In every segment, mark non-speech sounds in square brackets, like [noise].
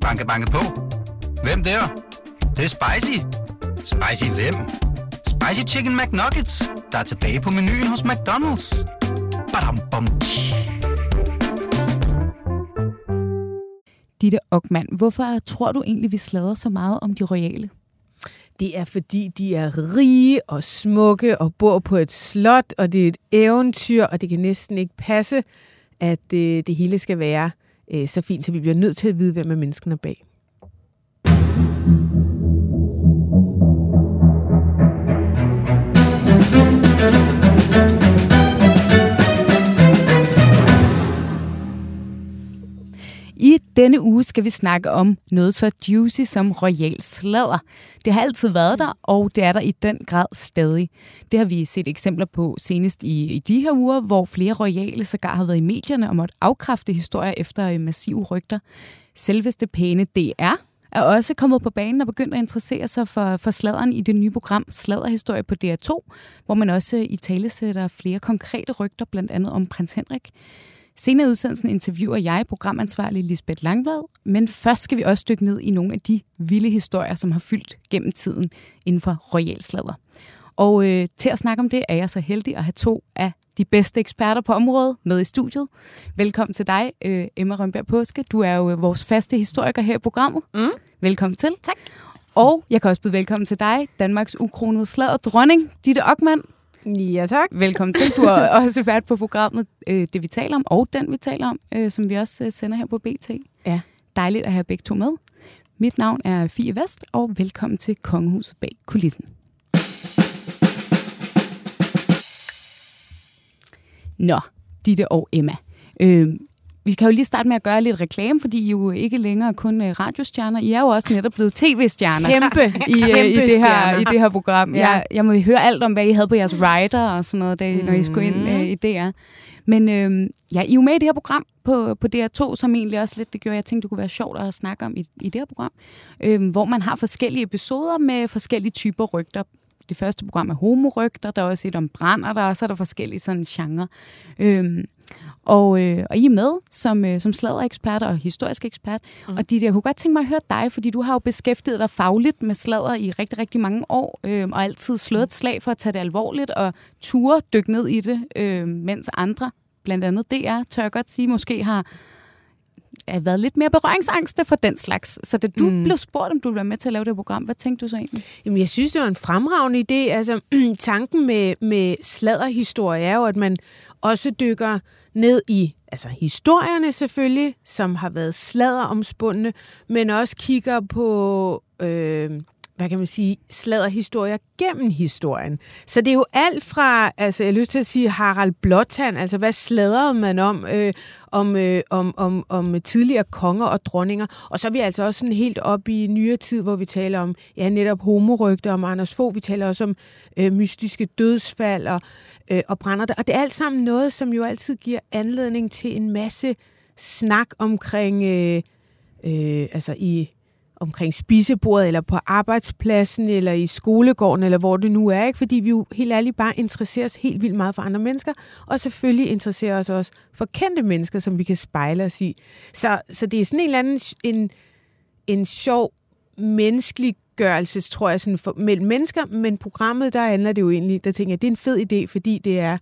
Banke, banke på. Hvem der? Det, det er spicy. Spicy hvem? Spicy Chicken McNuggets, der er tilbage på menuen hos McDonald's. Badum, bom, tji. Ditte Ockmann, hvorfor tror du egentlig, vi slader så meget om de royale? Det er fordi, de er rige og smukke og bor på et slot, og det er et eventyr, og det kan næsten ikke passe, at det, det hele skal være øh, så fint, så vi bliver nødt til at vide, hvem er menneskene bag. I denne uge skal vi snakke om noget så juicy som royal sladder. Det har altid været der, og det er der i den grad stadig. Det har vi set eksempler på senest i, i de her uger, hvor flere royale sågar har været i medierne og måtte afkræfte historier efter øh, massive rygter. Selveste pæne DR er også kommet på banen og begyndt at interessere sig for, for sladderen i det nye program Sladderhistorie på DR2, hvor man også i tale sætter flere konkrete rygter, blandt andet om prins Henrik. Senere i udsendelsen interviewer jeg programansvarlig Lisbeth Langvad, men først skal vi også dykke ned i nogle af de vilde historier, som har fyldt gennem tiden inden for royalsladder. Og øh, til at snakke om det er jeg så heldig at have to af de bedste eksperter på området med i studiet. Velkommen til dig, øh, Emma Rønberg Påske. Du er jo øh, vores faste historiker her i programmet. Mm. Velkommen til. Tak. Og jeg kan også byde velkommen til dig, Danmarks ukronede sladder dronning, Ditte Ockmann. Ja, tak. Velkommen til. Du har også været på programmet øh, Det, vi taler om, og Den, vi taler om, øh, som vi også øh, sender her på BT. Ja. Dejligt at have begge to med. Mit navn er Fie Vest, og velkommen til Kongehuset bag kulissen. Nå, Ditte og Emma. Øh, vi kan jo lige starte med at gøre lidt reklame, fordi I er jo ikke længere kun uh, radiostjerner. I er jo også netop blevet tv-stjerner. Kæmpe, [laughs] i, i, kæmpe det her, i det her program. Ja. Jeg, jeg må høre alt om, hvad I havde på jeres rider og sådan noget, da, mm. når I skulle ind uh, i DR. Men øh, ja, I er jo med i det her program på, på DR2, som egentlig også lidt det gjorde, jeg tænkte, det kunne være sjovt at snakke om i, i det her program, øh, hvor man har forskellige episoder med forskellige typer rygter. Det første program er homorygter, der er også et om brænder, der også er der forskellige sådan genre. Øh, og, øh, og I er med som, øh, som sladderekspert og historisk ekspert. Mm. Og Ditte, jeg kunne godt tænke mig at høre dig, fordi du har jo beskæftiget dig fagligt med sladder i rigtig, rigtig mange år, øh, og altid slået et slag for at tage det alvorligt og ture dykke ned i det, øh, mens andre, blandt andet DR, tør jeg godt sige, måske har er været lidt mere berøringsangste for den slags. Så da du mm. blev spurgt, om du ville være med til at lave det program, hvad tænkte du så egentlig? Jamen, jeg synes, det var en fremragende idé. Altså, [clears throat] tanken med, med sladderhistorie er jo, at man også dykker ned i altså historierne selvfølgelig, som har været sladderomspundne, men også kigger på, øh, hvad kan man sige, sladderhistorier gennem historien. Så det er jo alt fra, altså jeg har lyst til at sige Harald Blåtand, altså hvad sladrede man om, øh, om, øh, om, om, om tidligere konger og dronninger, og så er vi altså også sådan helt op i nyere tid, hvor vi taler om, ja netop homorygter, om Anders Fogh, vi taler også om øh, mystiske dødsfald og, øh, og brænder der, og det er alt sammen noget, som jo altid giver anledning til en masse snak omkring, øh, øh, altså i omkring spisebordet, eller på arbejdspladsen, eller i skolegården, eller hvor det nu er, ikke? fordi vi jo helt ærligt bare interesserer os helt vildt meget for andre mennesker, og selvfølgelig interesserer os også for kendte mennesker, som vi kan spejle os i. Så, så det er sådan en eller anden en, en sjov menneskelig gørelse, tror jeg, sådan for, mellem mennesker, men programmet, der handler det jo egentlig, der tænker jeg, det er en fed idé, fordi det er,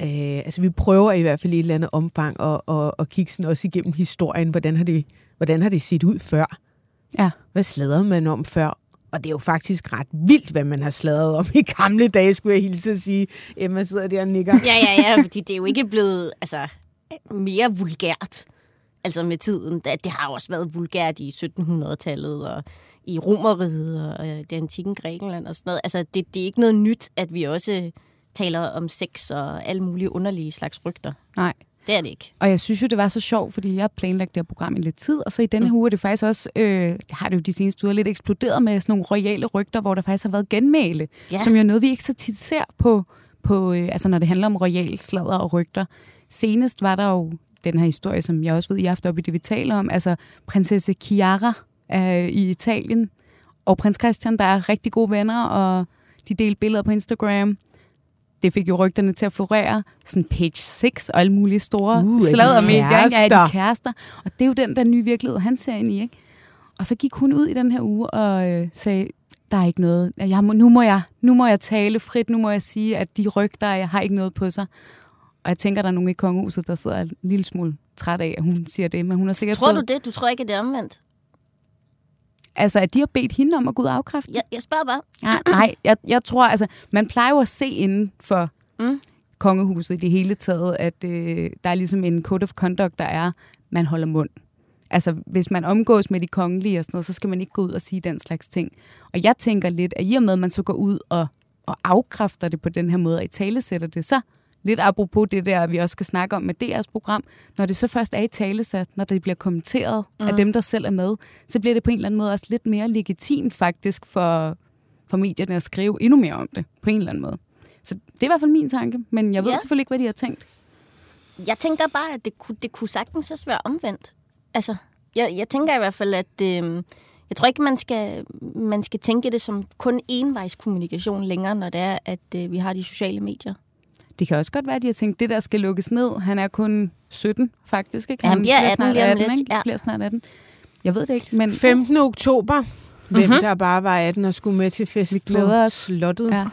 øh, altså vi prøver i hvert fald i et eller andet omfang at, at, at kigge sådan også igennem historien, hvordan har det hvordan har det set ud før? Ja. Hvad sladrede man om før? Og det er jo faktisk ret vildt, hvad man har sladret om i gamle dage, skulle jeg hilse at sige. Emma sidder der og nikker. Ja, ja, ja, fordi det er jo ikke blevet altså, mere vulgært altså med tiden. Det har også været vulgært i 1700-tallet og i Romeriet og det antikken Grækenland og sådan noget. Altså, det, det er ikke noget nyt, at vi også taler om sex og alle mulige underlige slags rygter. Nej. Det er det ikke. Og jeg synes jo, det var så sjovt, fordi jeg har planlagt det her program i lidt tid, og så i denne mm. uge er det faktisk også, øh, det har det jo de seneste uger, lidt eksploderet med sådan nogle royale rygter, hvor der faktisk har været genmæle, ja. som jo er noget, vi ikke så tit ser på, på øh, altså når det handler om royal sladder og rygter. Senest var der jo den her historie, som jeg også ved, I har haft op i det, vi taler om, altså prinsesse Chiara øh, i Italien, og prins Christian, der er rigtig gode venner, og de delte billeder på Instagram. Det fik jo rygterne til at florere. Sådan page 6 og alle mulige store Uh, er uh, de sladdermedier. ikke? Ja, er kærester? de kærester. Og det er jo den der nye virkelighed, han ser ind i. Ikke? Og så gik hun ud i den her uge og øh, sagde, der er ikke noget. Jeg må, nu, må jeg, nu må jeg tale frit. Nu må jeg sige, at de rygter, jeg har ikke noget på sig. Og jeg tænker, der er nogen i kongehuset, der sidder en lille smule træt af, at hun siger det. Men hun har sikkert Tror du det? Du tror ikke, at det er omvendt? Altså, at de har bedt hende om at gå ud og afkræfte? Jeg, jeg spørger bare. Ja, nej, jeg, jeg tror, altså, man plejer jo at se inden for Mm. kongehuset i det hele taget, at øh, der er ligesom en code of conduct, der er, man holder mund. Altså, hvis man omgås med de kongelige og sådan noget, så skal man ikke gå ud og sige den slags ting. Og jeg tænker lidt, at i og med, at man så går ud og, og afkræfter det på den her måde, og i talesætter det, så lidt apropos det der, vi også skal snakke om med DR's program, når det så først er i talesat, når det bliver kommenteret mm. af dem, der selv er med, så bliver det på en eller anden måde også lidt mere legitimt faktisk for, for medierne at skrive endnu mere om det, på en eller anden måde. Så det er i hvert fald min tanke, men jeg ved Ja. selvfølgelig ikke, hvad de har tænkt. Jeg tænker bare, at det kunne, det kunne sagtens også være omvendt. Altså, jeg, jeg tænker i hvert fald, at øh, jeg tror ikke, man skal, man skal tænke det som kun envejskommunikation længere, når det er, at øh, vi har de sociale medier. Det kan også godt være, at de har tænkt, det der skal lukkes ned. Han er kun 17, faktisk. Ikke? Ja, han bliver 18 snart lige om 18, lidt, ikke? ja. bliver snart 18. Jeg ved det ikke, men 15. oktober. Hvem mm-hmm. der bare var 18 og skulle med til fest Vi glæder os. slottet. ja.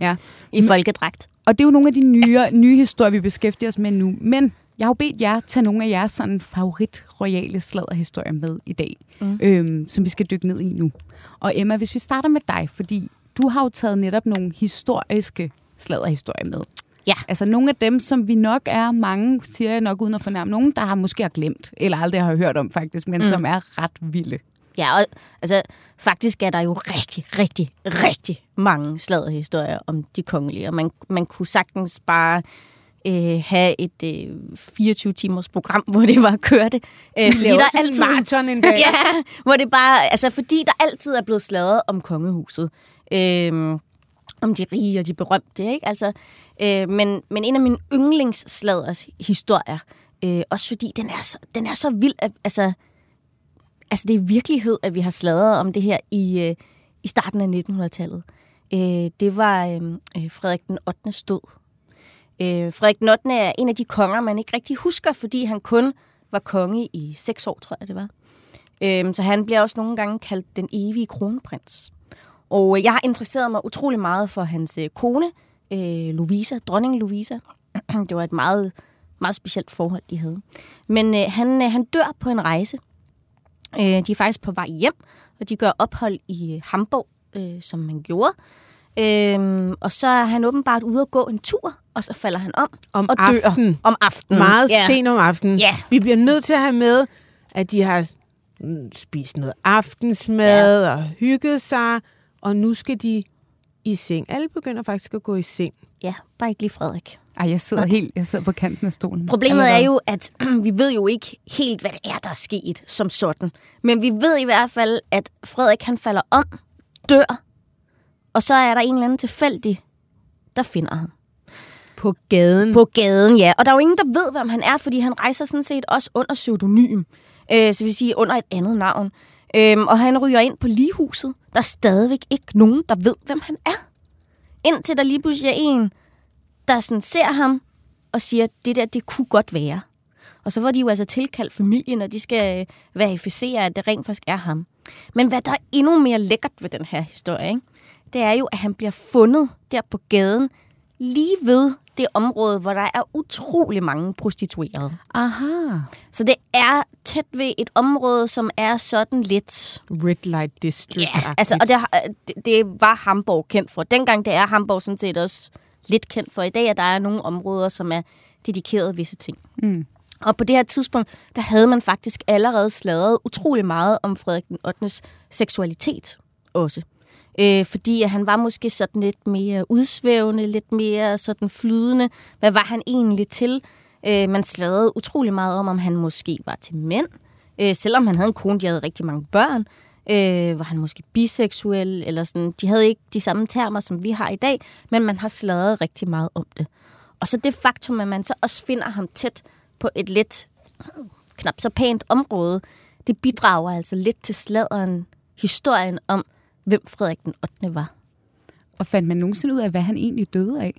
ja. I folkedragt. Og det er jo nogle af de nye, nye historier, vi beskæftiger os med nu. Men jeg har jo bedt jer tage nogle af jeres sådan, favorit royale sladderhistorier med i dag, mm. øhm, som vi skal dykke ned i nu. Og Emma, hvis vi starter med dig, fordi du har jo taget netop nogle historiske sladderhistorier med. Ja. Altså nogle af dem, som vi nok er mange, siger jeg nok uden at fornærme, nogen, der har måske har glemt, eller aldrig har hørt om faktisk, men mm. som er ret vilde. Ja, og altså, faktisk er der jo rigtig, rigtig, rigtig mange sladderhistorier om de kongelige, og man, man kunne sagtens bare øh, have et øh, 24-timers program, hvor det var kørt. Øh, fordi der en altid, maraton en dag. [laughs] ja, hvor det bare, altså fordi der altid er blevet sladret om kongehuset. Øh, om de rige og de berømte, ikke? Altså, øh, men, men en af mine yndlingssladers historier, øh, også fordi den er så, den er så vild, at, altså, altså det er virkelighed, at vi har sladret om det her i, øh, i starten af 1900-tallet. Øh, det var øh, Frederik den 8. stod. Øh, Frederik den 8. Øh, er en af de konger, man ikke rigtig husker, fordi han kun var konge i seks år, tror jeg det var. Øh, så han bliver også nogle gange kaldt den evige kronprins. Og øh, jeg har interesseret mig utrolig meget for hans øh, kone, øh, Louisa, dronning Louisa. [clears throat] det var et meget, meget specielt forhold, de havde. Men øh, han, øh, han dør på en rejse. Øh, de er faktisk på vej hjem, og de gør ophold i øh, Hamburg, øh, som man gjorde. Øh, og så er han åbenbart ude at gå en tur, og så falder han om Om og dør. aftenen. Om aftenen. Meget ja. sent om aftenen. Ja. Vi bliver nødt til at have med, at de har spist noget aftensmad ja. og hygget sig, og nu skal de i seng. Alle begynder faktisk at gå i seng. Ja, bare ikke lige Frederik. Ej, jeg sidder helt jeg sidder på kanten af stolen. Problemet er jo, at [clears throat] vi ved jo ikke helt, hvad det er, der er sket som sådan. Men vi ved i hvert fald, at Frederik han falder om, dør, og så er der en eller anden tilfældig, der finder ham. På gaden. På gaden, ja. Og der er jo ingen, der ved, hvem han er, fordi han rejser sådan set også under pseudonym. Øh, så vil sige under et andet navn. Øhm, og han ryger ind på ligehuset. Der er stadigvæk ikke nogen, der ved, hvem han er. Indtil der lige pludselig er en, der sådan ser ham og siger, at det der, det kunne godt være. Og så var de jo altså tilkaldt familien, og de skal øh, verificere, at det rent faktisk er ham. Men hvad der er endnu mere lækkert ved den her historie, ikke? det er jo, at han bliver fundet der på gaden, lige ved det område, hvor der er utrolig mange prostituerede. Aha. Så det er tæt ved et område, som er sådan lidt... Red Light District. Ja, altså, og det, det var Hamburg kendt for. Dengang det er Hamburg sådan set også lidt kendt for. I dag at der er nogle områder, som er dedikeret visse ting. Mm. Og på det her tidspunkt, der havde man faktisk allerede sladret utrolig meget om Frederik den 8. seksualitet også. Øh, fordi at han var måske sådan lidt mere udsvævende, lidt mere sådan flydende. Hvad var han egentlig til? Øh, man sladrede utrolig meget om, om han måske var til mænd. Øh, selvom han havde en kone, de havde rigtig mange børn. Øh, var han måske biseksuel? Eller sådan. De havde ikke de samme termer, som vi har i dag, men man har sladret rigtig meget om det. Og så det faktum, at man så også finder ham tæt på et lidt knap så pænt område, det bidrager altså lidt til sladeren, historien om, hvem Frederik den 8. var. Og fandt man nogensinde ud af, hvad han egentlig døde af?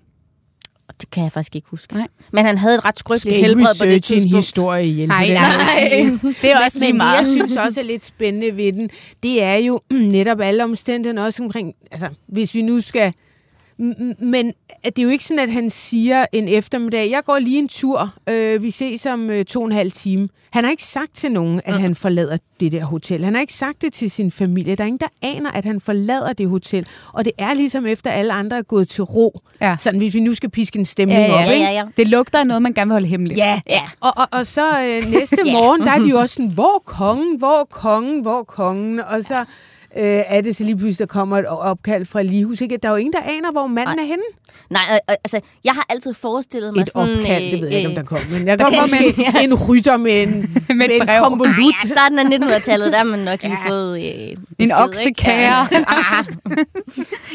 Det kan jeg faktisk ikke huske. Nej. Men han havde et ret skrøbeligt helbred på det researche en tidspunkt. historie ihjel på Nej, nej. Det er også lige Men det, jeg meget. synes også er lidt spændende ved den, det er jo [clears throat] netop alle omstændighederne også omkring, altså hvis vi nu skal, men det er jo ikke sådan, at han siger en eftermiddag, jeg går lige en tur, øh, vi ses om øh, to og en halv time. Han har ikke sagt til nogen, at han forlader det der hotel. Han har ikke sagt det til sin familie. Der er ingen, der aner, at han forlader det hotel. Og det er ligesom efter alle andre er gået til ro. Ja. Sådan, hvis vi nu skal piske en stemning Ja, ja. op. Ja, ikke? ja, ja. Det lugter af noget, man gerne vil holde hemmeligt. Ja, Ja. og, og, og så øh, næste [laughs] Ja. morgen, der er de jo også sådan, hvor kongen, hvor kongen, hvor kongen? Og så øh, er det så lige pludselig, der kommer et opkald fra Lihus. Ikke? Der er jo ingen, der aner, hvor manden Nej. er henne. Nej, øh, øh, altså, jeg har altid forestillet mig Et sådan... opkald, det ved jeg ikke, om øh, der kommer. Men [laughs] der kommer kan- måske en rytter med en, [laughs] med en brev. konvolut. Ej, ja, starten af 1900-tallet, der har man nok lige Ja. fået øh, besked, En oksekære. Ja. [laughs] Ah,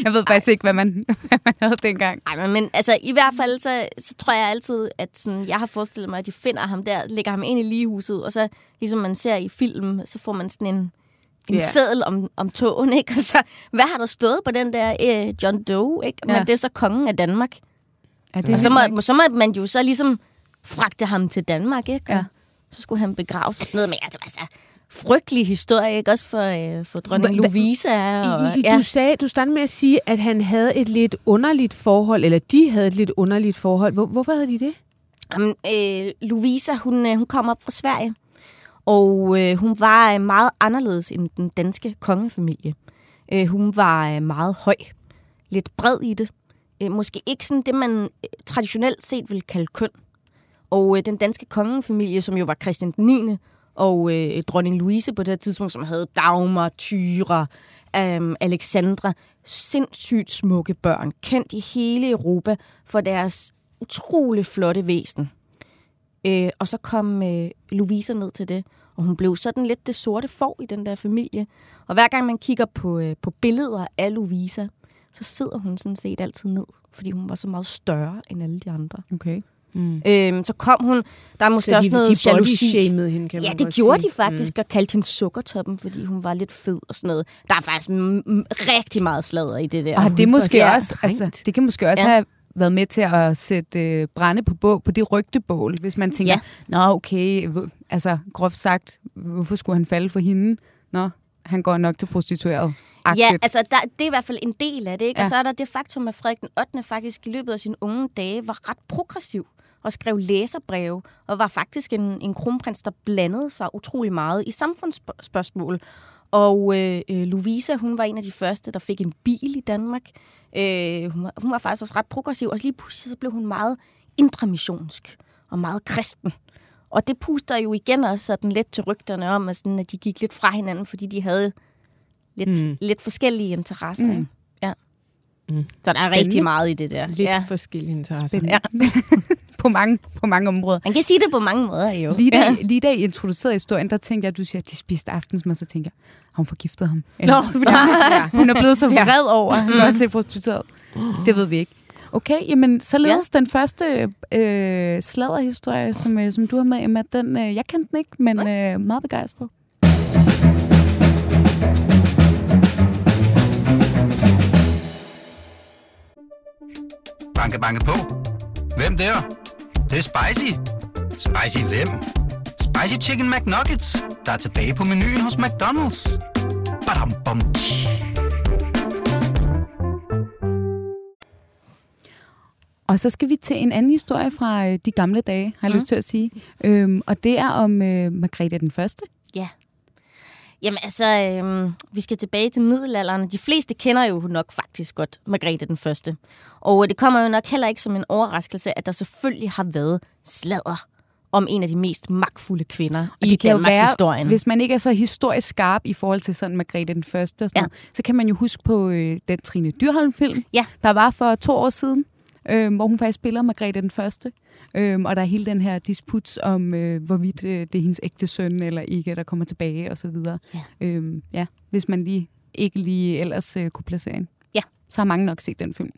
Jeg ved faktisk ikke, hvad man, hvad man havde dengang. Ej, men, men altså, i hvert fald, så, så tror jeg altid, at sådan, jeg har forestillet mig, at de finder ham der, lægger ham ind i ligehuset, og så, ligesom man ser i film, så får man sådan en, en Ja. yeah. seddel om, om togen, [laughs] ikke? Og så, hvad har der stået på den der øh, John Doe, ikke? Men Ja. det er så kongen af Danmark. Ja, det Og så må, så må man jo så ligesom fragte ham til Danmark, ikke? Og Ja. Så skulle han begraves og sådan noget. Men ja, det var altså frygtelig historie, ikke? Også for, øh, for dronning Louisa. Og, I, du, sagde, du startede med at sige, at han havde et lidt underligt forhold, eller de havde et lidt underligt forhold. Hvor, hvorfor havde de det? Jamen, øh, Louisa, hun, øh, hun kom op fra Sverige, og øh, hun var øh, meget anderledes end den danske kongefamilie. Øh, hun var øh, meget høj, lidt bred i det. Øh, måske ikke sådan det, man øh, traditionelt set vil kalde køn. Og øh, den danske kongefamilie, som jo var Christian den 9. og øh, dronning Louise på det her tidspunkt, som havde Dagmar, Tyra, øh, Alexandra, sindssygt smukke børn, kendt i hele Europa for deres utrolig flotte væsen. Øh, og så kom øh, Louisa ned til det, og hun blev sådan lidt det sorte får i den der familie. Og hver gang man kigger på, øh, på billeder af Louisa, så sidder hun sådan set altid ned, fordi hun var så meget større end alle de andre. Okay. Mm. Øhm, så kom hun, der er måske Så også de, noget de jalousi. hende, kan Ja, man det godt gjorde sige. de faktisk, mm. og kaldte hende sukkertoppen, fordi hun var lidt fed og sådan noget. Der er faktisk m- m- rigtig meget sladder i det der. Og det måske også, altså, det kan måske også ja. have været med til at sætte øh, brænde på, bog, på det rygtebål, hvis man tænker, Ja. nå okay, altså groft sagt, hvorfor skulle han falde for hende? Nå, han går nok til prostitueret. Ja, altså der, det er i hvert fald en del af det. Ikke? Ja. Og så er der det faktum, at Frederik den 8. faktisk i løbet af sine unge dage var ret progressiv og skrev læserbreve, og var faktisk en, en kronprins, der blandede sig utrolig meget i samfundsspørgsmål. Og øh, øh, Louisa, hun var en af de første, der fik en bil i Danmark. Øh, hun, var, hun var faktisk også ret progressiv, og lige pludselig så blev hun meget intramissionsk og meget kristen. Og det puster jo igen også sådan lidt til rygterne om, at, sådan, at de gik lidt fra hinanden, fordi de havde lidt, mm. lidt forskellige interesser. Mm. Ikke? Ja. Mm. Så der er rigtig meget i det der. Lidt Ja. forskellige interesser. Spændende. [laughs] på, mange, på mange områder. Man kan sige det på mange måder, jo. Lige da, Ja. lige da I introducerede historien, der tænkte jeg, at du siger, at de spiste aftensmad, så tænker jeg, har hun forgiftet ham? Eller, Nå. fordi hun, [laughs] hun er blevet så Ja. vred over, at han går til prostitueret. Det ved vi ikke. Okay, jamen således ja. den første øh, sladderhistorie, som, øh, som du har med, Emma, den, øh, jeg kendte den ikke, men øh, meget begejstret. Banke, banke på. Hvem der? Det, er spicy. Spicy hvem? Spicy Chicken McNuggets, der er tilbage på menuen hos McDonald's. Badum, bom, tji. Og så skal vi til en anden historie fra øh, de gamle dage, har jeg Mm. lyst til at sige. Øhm, og det er om øh, Margrethe den Første. Ja. Jamen altså, øhm, vi skal tilbage til middelalderen. De fleste kender jo nok faktisk godt Margrethe den Første. Og det kommer jo nok heller ikke som en overraskelse, at der selvfølgelig har været sladder om en af de mest magtfulde kvinder Og i Danmarks være, historien. hvis man ikke er så historisk skarp i forhold til sådan Margrethe den Første, og sådan Ja. noget, så kan man jo huske på øh, den Trine Dyrholm-film, Ja. der var for to år siden, øh, hvor hun faktisk spiller Margrethe den Første. Øhm, og der er hele den her disput om, øh, hvorvidt øh, det er hendes ægte søn eller ikke, der kommer tilbage og så videre. Ja. Øhm, ja, hvis man lige ikke lige ellers øh, kunne placere en. Ja. Så har mange nok set den film.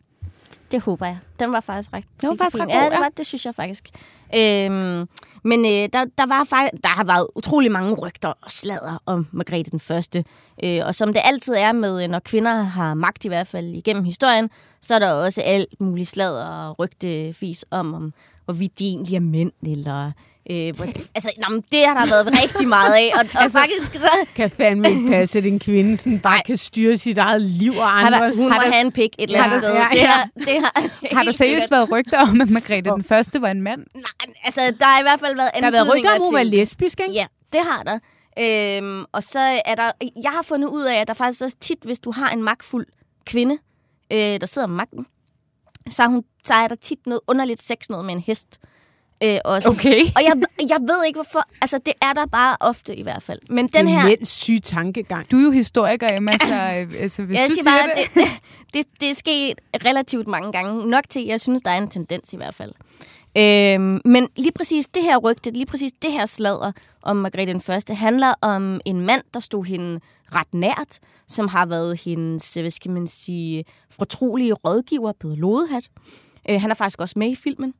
Det håber jeg. Den var faktisk ret Den var rigtig faktisk ret Ja, god, det, ja. var, det synes jeg faktisk. Øhm, men øh, der, der, var faktisk, der har været utrolig mange rygter og sladder om Margrethe den Første. Øh, og som det altid er med, øh, når kvinder har magt i hvert fald igennem historien, Så er der også alt muligt sladder og rygtefis om, om hvorvidt de egentlig er mænd, eller... Øh, altså, nå, men det har der været rigtig meget af, og, og altså, faktisk så... Kan fandme ikke passe, at en kvinde sådan bare kan styre sit eget liv og andre. Har der, hun har må der, have en pik et eller andet sted. Ja, ja. Det har, det har, har der seriøst været rygter om, at Margrethe den Første var en mand? Nej, altså, der har i hvert fald været Der har været rygter om, at hun var lesbisk, ikke? Ja, det har der. Øhm, og så er der... Jeg har fundet ud af, at der faktisk også tit, hvis du har en magtfuld kvinde, øh, der sidder med magten, så, hun, så er der tit noget underligt sex noget med en hest. Øh, også. Okay. Og jeg, jeg ved ikke, hvorfor. Altså, det er der bare ofte i hvert fald. Men den her... Det er syg tankegang. Du er jo historiker, Emma, så altså, hvis jeg du siger bare, det... det, det, det er sket relativt mange gange. Nok til, jeg synes, der er en tendens i hvert fald. Øhm, men lige præcis det her rygte, lige præcis det her sladder om Margrethe den Første, handler om en mand, der stod hende ret nært, som har været hendes, hvad skal man sige, fortrolige rådgiver, Peder Lodehat. Øh, han er faktisk også med i filmen.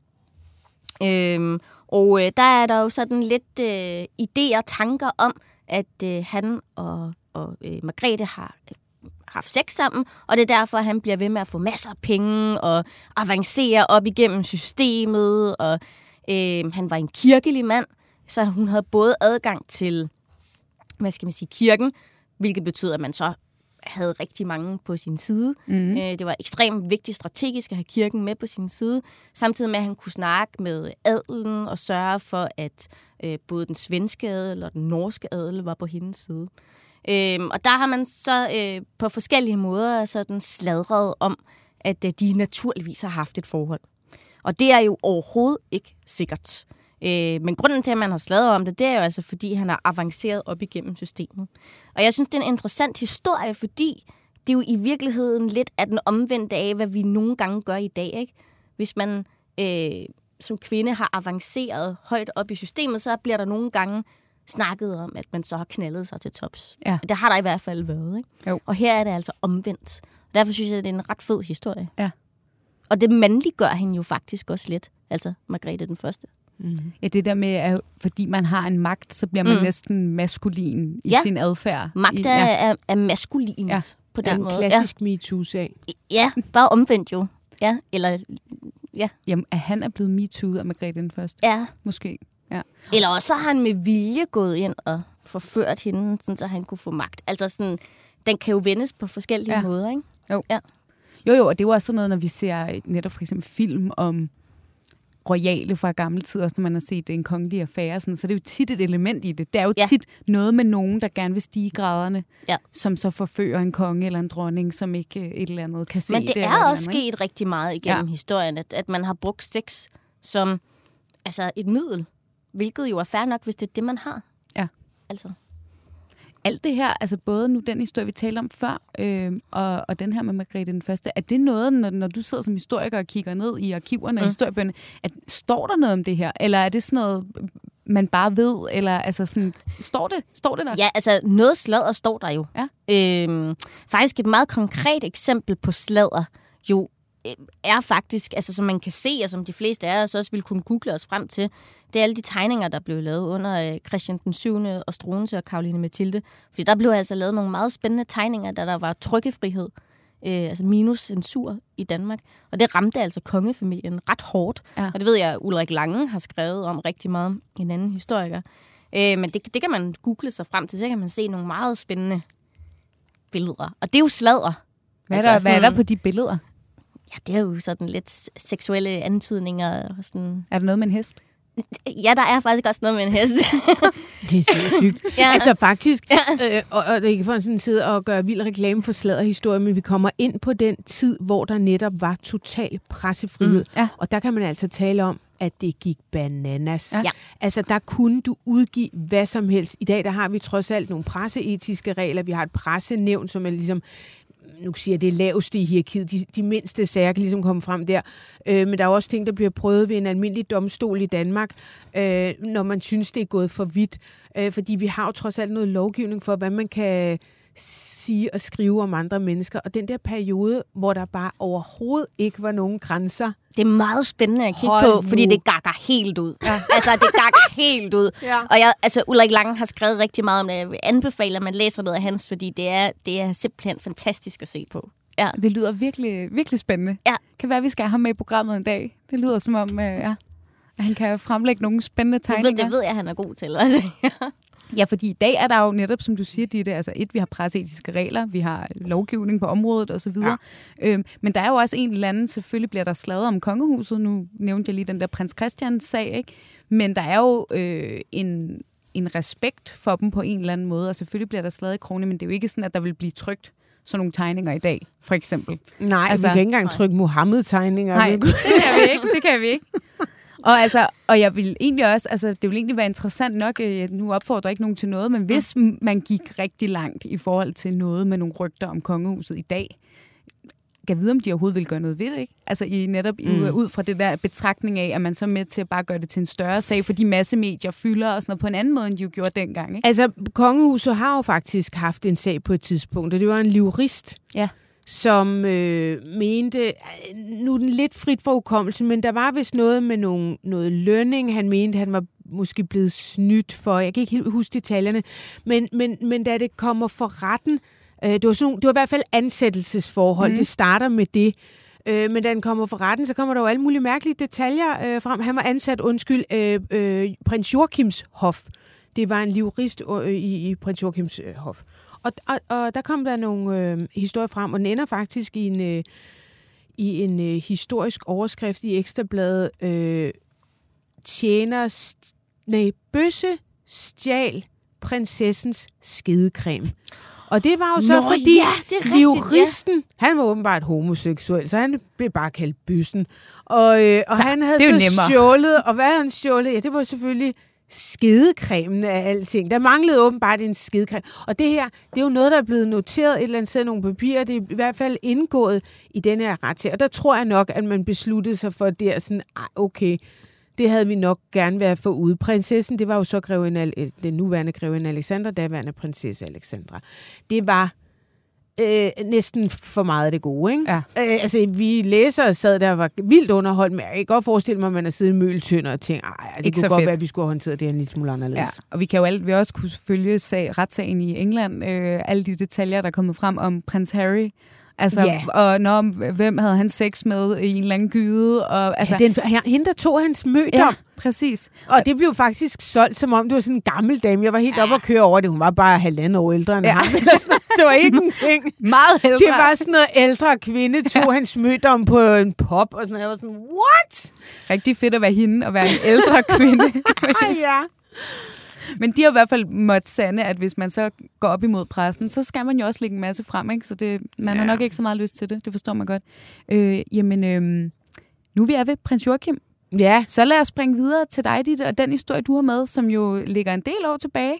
Øhm, og øh, der er der jo sådan lidt øh, idéer og tanker om, at øh, han og, og øh, Margrethe har øh, haft sex sammen, og det er derfor, at han bliver ved med at få masser af penge og avancere op igennem systemet, og øh, han var en kirkelig mand, så hun havde både adgang til, hvad skal man sige, kirken, hvilket betyder, at man så havde rigtig mange på sin side. Mm. Øh, det var ekstremt vigtigt strategisk at have kirken med på sin side, samtidig med, at han kunne snakke med adelen og sørge for, at øh, både den svenske adel og den norske adel var på hendes side. Øh, og der har man så øh, på forskellige måder sådan sladret om, at øh, de naturligvis har haft et forhold. Og det er jo overhovedet ikke sikkert. Øh, men grunden til, at man har slaget om det, det er jo altså, fordi han har avanceret op igennem systemet. Og jeg synes, det er en interessant historie, fordi det er jo i virkeligheden lidt af den omvendte af, hvad vi nogle gange gør i dag. Ikke? Hvis man øh, som kvinde har avanceret højt op i systemet, så bliver der nogle gange snakket om, at man så har knaldet sig til tops. Ja. Det har der i hvert fald været. Ikke? Jo. Og her er det altså omvendt. Derfor synes jeg, det er en ret fed historie. Ja. Og det mandliggør hende jo faktisk også lidt. Altså Margrethe den Første. Mm. Ja, det der med, at fordi man har en magt, så bliver man mm. næsten maskulin i ja. sin adfærd. Magt er, ja. er, er maskulin ja. på den ja, måde. klassisk ja. MeToo-sag. Ja, bare omvendt jo. Ja, eller... Ja. Jamen, at han er blevet MeToo af Margrethe den Første. Ja. Måske. Ja. Eller også har han med vilje gået ind og forført hende, sådan, så han kunne få magt. Altså sådan, den kan jo vendes på forskellige ja. måder, ikke? Jo. Ja. Jo, jo, og det er jo også sådan noget, når vi ser netop for eksempel film om royale fra gamle tid, også når man har set en kongelig affære, sådan, så det er jo tit et element i det. Det er jo Ja. tit noget med nogen, der gerne vil stige graderne, Ja. som så forfører en konge eller en dronning, som ikke øh, et eller andet kan se Men det, eller er også andet, sket rigtig meget igennem ja. historien, at, at man har brugt sex som altså et middel, hvilket jo er fair nok, hvis det er det, man har. Ja. Altså. Alt det her, altså både nu den historie, vi talte om før, øh, og, og den her med Margrethe den Første, er det noget, når, når du sidder som historiker og kigger ned i arkiverne mm. og historiebøgerne, at står der noget om det her, eller er det sådan noget, man bare ved, eller altså sådan, står det, står det der? Ja, altså noget sladder står der jo. Ja. Øhm, faktisk et meget konkret eksempel på sladder jo er faktisk, altså som man kan se, og som de fleste af os også vil kunne google os frem til, det er alle de tegninger, der blev lavet under øh, Christian den 7. og Struense og Karoline Mathilde. Fordi der blev altså lavet nogle meget spændende tegninger, da der var trykkefrihed, øh, altså minus censur i Danmark. Og det ramte altså kongefamilien ret hårdt. Ja. Og det ved jeg, Ulrik Lange har skrevet om rigtig meget, en anden historiker. Øh, men det, det kan man google sig frem til, så kan man se nogle meget spændende billeder. Og det er jo sladder. Hvad er, der, hvad er der på de billeder? Ja, det er jo sådan lidt seksuelle antydninger. Og sådan. Er der noget med en hest? Ja, der er faktisk også noget med en hest. [laughs] Det er så sygt. Ja. ja. Altså faktisk, øh, og, og det er ikke for sådan sidde og gøre vild reklame for sladderhistorie, men vi kommer ind på den tid, hvor der netop var total pressefrihed. Mm, ja. Og der kan man altså tale om, at det gik bananas. Ja. Ja. Altså, der kunne du udgive hvad som helst. I dag, der har vi trods alt nogle presseetiske regler. Vi har et pressenævn, som er ligesom nu siger jeg, det er laveste i hierarkiet. De, de mindste sager kan ligesom komme frem der. Øh, men der er også ting, der bliver prøvet ved en almindelig domstol i Danmark, øh, når man synes, det er gået for vidt. Øh, fordi vi har jo trods alt noget lovgivning for, hvad man kan sige og skrive om andre mennesker. Og den der periode, hvor der bare overhovedet ikke var nogen grænser. Det er meget spændende at kigge Hold på, nu. fordi det gakker helt ud. Ja. [laughs] Altså, det gakker helt ud. Ja. Og jeg, altså, Ulrik Lange har skrevet rigtig meget om det. Jeg vil anbefale, at man læser noget af hans, fordi det er, det er simpelthen fantastisk at se på. Ja. Det lyder virkelig, virkelig spændende. Ja. Kan være, at vi skal have ham med i programmet en dag. Det lyder som om, øh, ja, at han kan fremlægge nogle spændende Det ved, tegninger. det ved jeg, han er god til. Altså. [laughs] Ja, fordi i dag er der jo netop, som du siger, Ditte, altså et, vi har presseetiske regler, vi har lovgivning på området osv. Ja. Øhm, men der er jo også en eller anden, selvfølgelig bliver der slaget om kongehuset, nu nævnte jeg lige den der prins Christian sag, ikke? men der er jo øh, en, en respekt for dem på en eller anden måde, og selvfølgelig bliver der slaget i krone, men det er jo ikke sådan, at der vil blive trygt sådan nogle tegninger i dag, for eksempel. Nej, altså, Altså- vi kan ikke engang trykke Mohammed-tegninger. Nej, det kan vi ikke. Det kan vi ikke. [laughs] Og, altså, og jeg vil egentlig også, altså det vil egentlig være interessant nok, øh, nu opfordrer jeg ikke nogen til noget, men hvis man gik rigtig langt i forhold til noget med nogle rygter om kongehuset i dag, kan jeg vide, om de overhovedet vil gøre noget ved det, ikke? Altså i, netop mm. Mm. ud fra det der betragtning af, at man så er med til at bare gøre det til en større sag, fordi massemedier fylder og sådan noget på en anden måde, end de jo gjorde dengang, ikke? Altså, kongehuset har jo faktisk haft en sag på et tidspunkt, og det var en livrist, Ja. Som øh, mente, nu er den lidt frit for hukommelsen, men der var vist noget med nogle, noget lønning, han mente, han var måske blevet snydt for, jeg kan ikke helt huske detaljerne, men, men, men da det kommer for retten, øh, det, var sådan, det var i hvert fald ansættelsesforhold, mm. det starter med det, Øh, men da den kommer for retten, så kommer der jo alle mulige mærkelige detaljer øh, frem. Han var ansat, undskyld, øh, øh, prins Joachims hof. Det var en livrist øh, i, i prins Joachims øh, hof. Og, og, og der kom der nogle øh, historier frem, og den ender faktisk i en, øh, i en øh, historisk overskrift i Ekstrabladet. Øh, tjener, st- nej, bøsse stjal prinsessens skedecreme. Og det var jo så Nå, fordi ja, rigtigt, livristen, ja. han var åbenbart homoseksuel, så han blev bare kaldt bøssen. Og, øh, og Så han havde så nemmere. stjålet, og hvad han stjålet? Ja, det var selvfølgelig skedecremen af alting. Der manglede åbenbart en skedecreme. Og det her, det er jo noget, der er blevet noteret et eller andet sted nogle papirer. Det er i hvert fald indgået i den her retssag. Og der tror jeg nok, at man besluttede sig for der sådan, "Ej, okay, det havde vi nok gerne været for ude. Prinsessen, det var jo så grevinde, den nuværende grevinde Alexandra, daværende prinsesse Alexandra. Det var øh, næsten for meget af det gode, ikke? Ja. Øh, altså, vi læsere sad der og var vildt underholdt, men jeg kan godt forestille mig, at man har siddet i møltønder og tænkt, ej, det Ikke kunne godt fedt. være, at vi skulle have håndteret det her en lille smule anderledes. Ja, og vi kan jo alt, vi også kunne følge sag, retssagen i England, øh, alle de detaljer, der er kommet frem om prins Harry. Altså, Ja. og når, hvem havde han sex med i en eller anden gyde? Og, altså, ja, den, hende, der tog hans mødom, ja, ja. præcis. og det blev faktisk solgt, som om det var sådan en gammel dame. Jeg var helt ja. oppe og køre over det. Hun var bare halvanden år ældre end Ja. ja. ham. Det var ikke en ting. Meget ældre. Det var sådan noget ældre kvinde, tog hans mødom på en pop, og sådan noget. Jeg var sådan, what? rigtig fedt at være hende og være en ældre kvinde. [laughs] Ja. Men de har i hvert fald måttet sande, at hvis man så går op imod pressen, så skal man jo også lægge en masse frem, ikke? Så det, man ja. har nok ikke så meget lyst til det. Det forstår man godt. Øh, jamen, øh, nu er vi er ved prins Joachim. Ja, Så lad os springe videre til dig, Ditte, og den historie, du har med, som jo ligger en del år tilbage.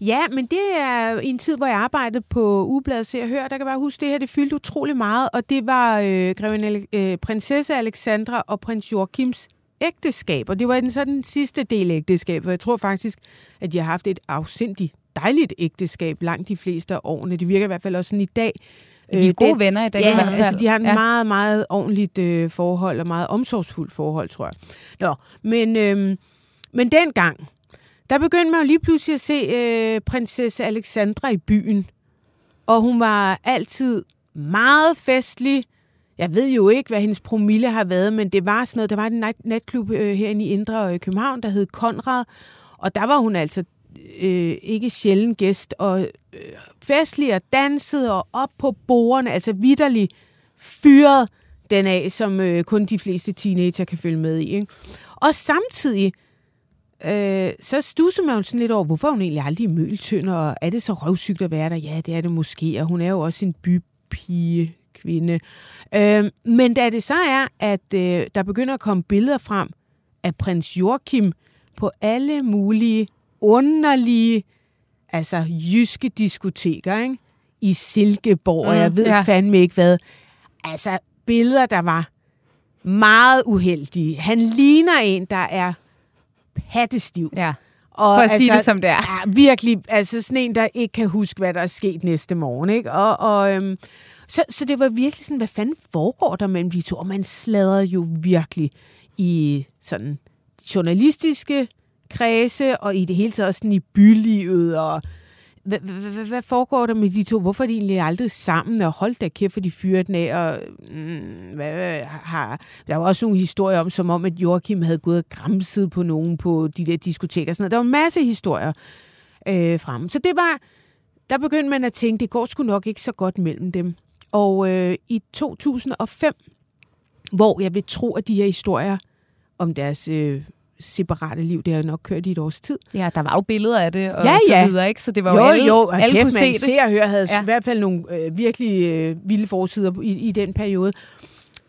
Ja, men det er i en tid, hvor jeg arbejdede på Ugebladet Se og Hør. Der kan bare huske, det her det fyldte utrolig meget, og det var øh, grevinde, øh, prinsesse Alexandra og prins Joachims ægteskab. Og det var den, så den sidste del af ægteskabet, for jeg tror faktisk, at de har haft et afsindigt dejligt ægteskab langt de fleste af årene. Det virker i hvert fald også sådan i dag. De er Øh, gode den- venner i dag i Ja, hvert fald. altså de har en ja. meget, meget ordentligt øh, forhold, og meget omsorgsfuldt forhold, tror jeg. Nå, men, øh, men dengang, der begyndte man jo lige pludselig at se øh, prinsesse Alexandra i byen. Og hun var altid meget festlig. Jeg ved jo ikke, hvad hendes promille har været, men det var sådan noget. Der var en nat- natklub øh, herinde i Indre øh, København, der hed Konrad. Og der var hun altså øh, ikke sjælden gæst, og øh, festlig og dansede og op på bordene, altså vidderlig fyret den af, som øh, kun de fleste teenager kan følge med i. Ikke? Og samtidig, øh, så stusser man jo sådan lidt over, hvorfor hun egentlig aldrig i Møltønder, og er det så røvsygt at være der? Ja, det er det måske, og hun er jo også en bypige kvinde. Øh, men da det så er, at øh, der begynder at komme billeder frem af prins Joachim på alle mulige underlige, altså jyske diskoteker, ikke? I Silkeborg, mm, og jeg ved ja. ja. fandme ikke hvad. Altså billeder, der var meget uheldige. Han ligner en, der er pattestiv. Ja, Og for at sige det som det er. Ja, virkelig. Altså sådan en, der ikke kan huske, hvad der er sket næste morgen. Ikke? Og, og, øhm, så, så det var virkelig sådan, hvad fanden foregår der mellem de to? Og man sladrede jo virkelig i sådan journalistiske kredse, og i det hele taget også sådan i bylivet, og hvad, hvad, hvad foregår der med de to? Hvorfor er de egentlig aldrig sammen? Og hold da kæft, for de fyrer den af. Og, mm, hvad, hvad, har, der var også nogle historier om, som om, at Joachim havde gået og græmset på nogen på de der diskoteker. Sådan noget. Der var en masse historier øh, frem. Så det var, der begyndte man at tænke, det går sgu nok ikke så godt mellem dem. Og øh, i 2005, hvor jeg vil tro, at de her historier om deres øh, separate liv, det har nok kørt i et års tid. Ja, der var jo billeder af det, og Ja, så ja. videre, ikke? Så det var Jo, jo, alle, jo, og alle kæft, kunne se man det. ser og hører, havde ja. i hvert fald nogle øh, virkelig øh, vilde forsider i, i den periode.